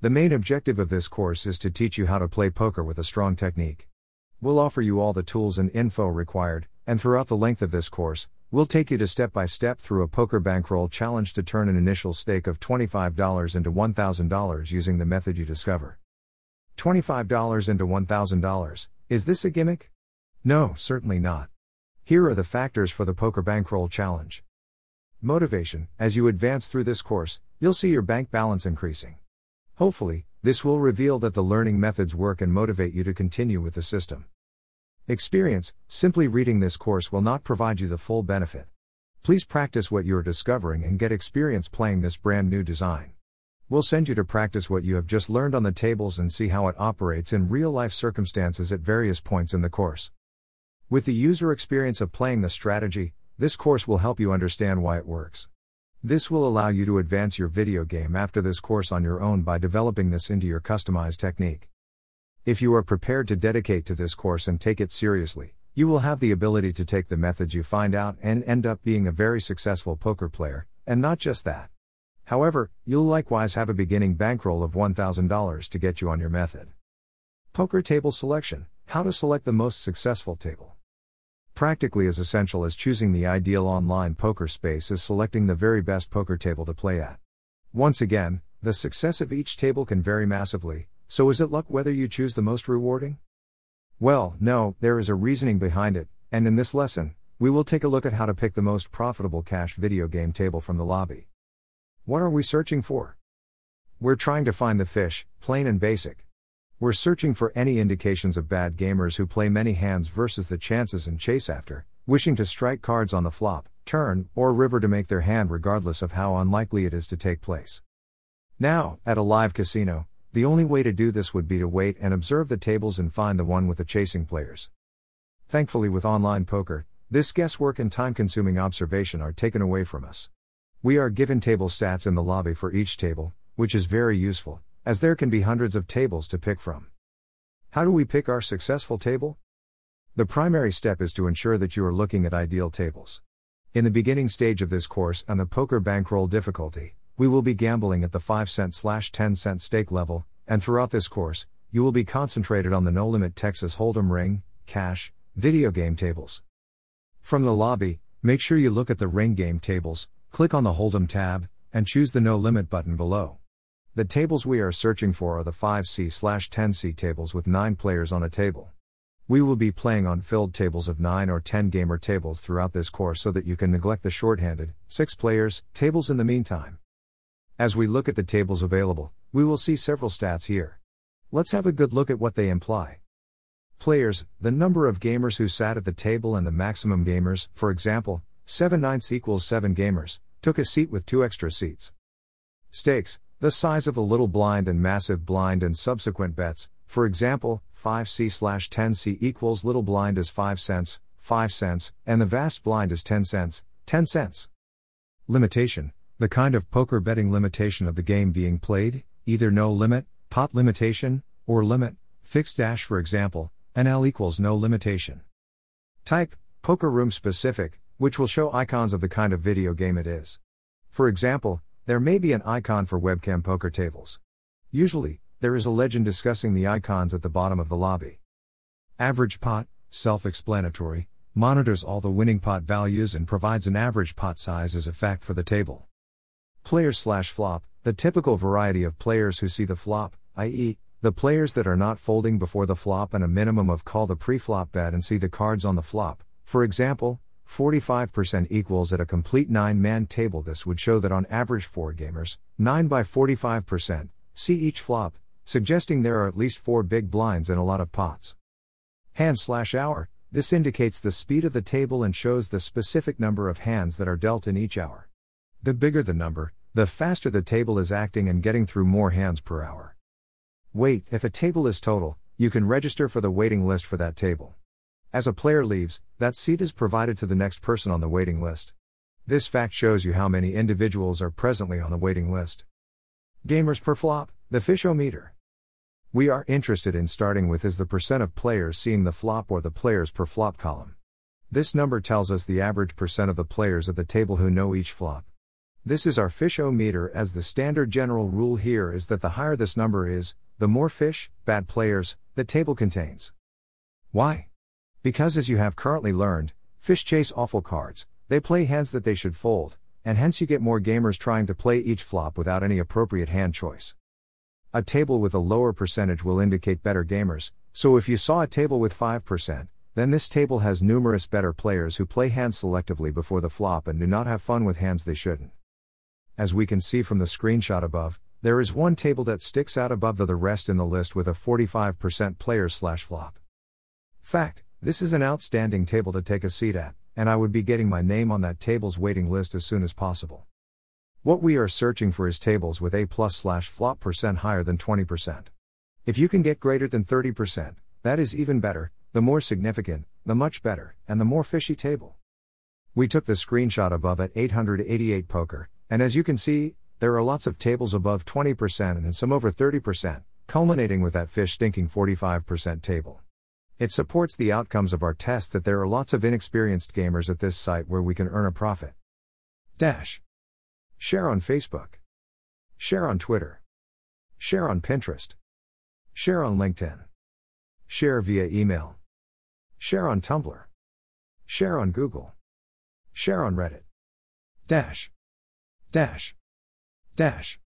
The main objective of this course is to teach you how to play poker with a strong technique. We'll offer you all the tools and info required, and throughout the length of this course, we'll take you to step by step through a poker bankroll challenge to turn an initial stake of $25 into $1,000 using the method you discover. $25 into $1,000, is this a gimmick? No, certainly not. Here are the factors for the poker bankroll challenge. Motivation As you advance through this course, you'll see your bank balance increasing. Hopefully, this will reveal that the learning methods work and motivate you to continue with the system. Experience Simply reading this course will not provide you the full benefit. Please practice what you are discovering and get experience playing this brand new design. We'll send you to practice what you have just learned on the tables and see how it operates in real life circumstances at various points in the course. With the user experience of playing the strategy, this course will help you understand why it works. This will allow you to advance your video game after this course on your own by developing this into your customized technique. If you are prepared to dedicate to this course and take it seriously, you will have the ability to take the methods you find out and end up being a very successful poker player, and not just that. However, you'll likewise have a beginning bankroll of $1,000 to get you on your method. Poker table selection How to select the most successful table. Practically as essential as choosing the ideal online poker space is selecting the very best poker table to play at. Once again, the success of each table can vary massively, so is it luck whether you choose the most rewarding? Well, no, there is a reasoning behind it, and in this lesson, we will take a look at how to pick the most profitable cash video game table from the lobby. What are we searching for? We're trying to find the fish, plain and basic. We're searching for any indications of bad gamers who play many hands versus the chances and chase after, wishing to strike cards on the flop, turn, or river to make their hand regardless of how unlikely it is to take place. Now, at a live casino, the only way to do this would be to wait and observe the tables and find the one with the chasing players. Thankfully, with online poker, this guesswork and time consuming observation are taken away from us. We are given table stats in the lobby for each table, which is very useful, as there can be hundreds of tables to pick from. How do we pick our successful table? The primary step is to ensure that you are looking at ideal tables. In the beginning stage of this course and the poker bankroll difficulty, we will be gambling at the 5 cent slash 10 cent stake level, and throughout this course, you will be concentrated on the no limit Texas Hold'em ring, cash, video game tables. From the lobby, make sure you look at the ring game tables, click on the Hold'em tab, and choose the no limit button below. The tables we are searching for are the 5C 10C tables with 9 players on a table. We will be playing on filled tables of 9 or 10 gamer tables throughout this course so that you can neglect the shorthanded, 6 players, tables in the meantime. As we look at the tables available, we will see several stats here. Let's have a good look at what they imply. Players, the number of gamers who sat at the table and the maximum gamers, for example, 7 ninths equals 7 gamers, took a seat with 2 extra seats. Stakes, the size of the little blind and massive blind and subsequent bets, for example, 5C slash 10C equals little blind is 5 cents, 5 cents, and the vast blind is 10 cents, 10 cents. Limitation, the kind of poker betting limitation of the game being played, either no limit, pot limitation, or limit, fixed dash for example, and L equals no limitation. Type, poker room specific, which will show icons of the kind of video game it is. For example, there may be an icon for webcam poker tables. Usually, there is a legend discussing the icons at the bottom of the lobby. Average pot, self explanatory, monitors all the winning pot values and provides an average pot size as a fact for the table. Player slash flop, the typical variety of players who see the flop, i.e., the players that are not folding before the flop and a minimum of call the pre-flop bet and see the cards on the flop. For example, 45% equals at a complete 9-man table this would show that on average 4 gamers, 9 by 45%, see each flop, suggesting there are at least 4 big blinds and a lot of pots. Hand slash hour, this indicates the speed of the table and shows the specific number of hands that are dealt in each hour. The bigger the number, the faster the table is acting and getting through more hands per hour. Wait, if a table is total, you can register for the waiting list for that table. As a player leaves, that seat is provided to the next person on the waiting list. This fact shows you how many individuals are presently on the waiting list. Gamers per flop, the fishometer. We are interested in starting with is the percent of players seeing the flop or the players per flop column. This number tells us the average percent of the players at the table who know each flop. This is our fish o meter as the standard general rule here is that the higher this number is, the more fish, bad players, the table contains. Why? Because as you have currently learned, fish chase awful cards, they play hands that they should fold, and hence you get more gamers trying to play each flop without any appropriate hand choice. A table with a lower percentage will indicate better gamers, so if you saw a table with 5%, then this table has numerous better players who play hands selectively before the flop and do not have fun with hands they shouldn't. As we can see from the screenshot above, there is one table that sticks out above the, rest in the list with a 45% player slash flop. Fact, this is an outstanding table to take a seat at, and I would be getting my name on that table's waiting list as soon as possible. What we are searching for is tables with A plus slash flop percent higher than 20%. If you can get greater than 30%, that is even better, the more significant, the much better, and the more fishy table. We took the screenshot above at 888 poker, and as you can see, there are lots of tables above 20% and some over 30%, culminating with that fish stinking 45% table. It supports the outcomes of our test that there are lots of inexperienced gamers at this site where we can earn a profit. Dash. Share on Facebook. Share on Twitter. Share on Pinterest. Share on LinkedIn. Share via email. Share on Tumblr. Share on Google. Share on Reddit. Dash. Dash. Dash.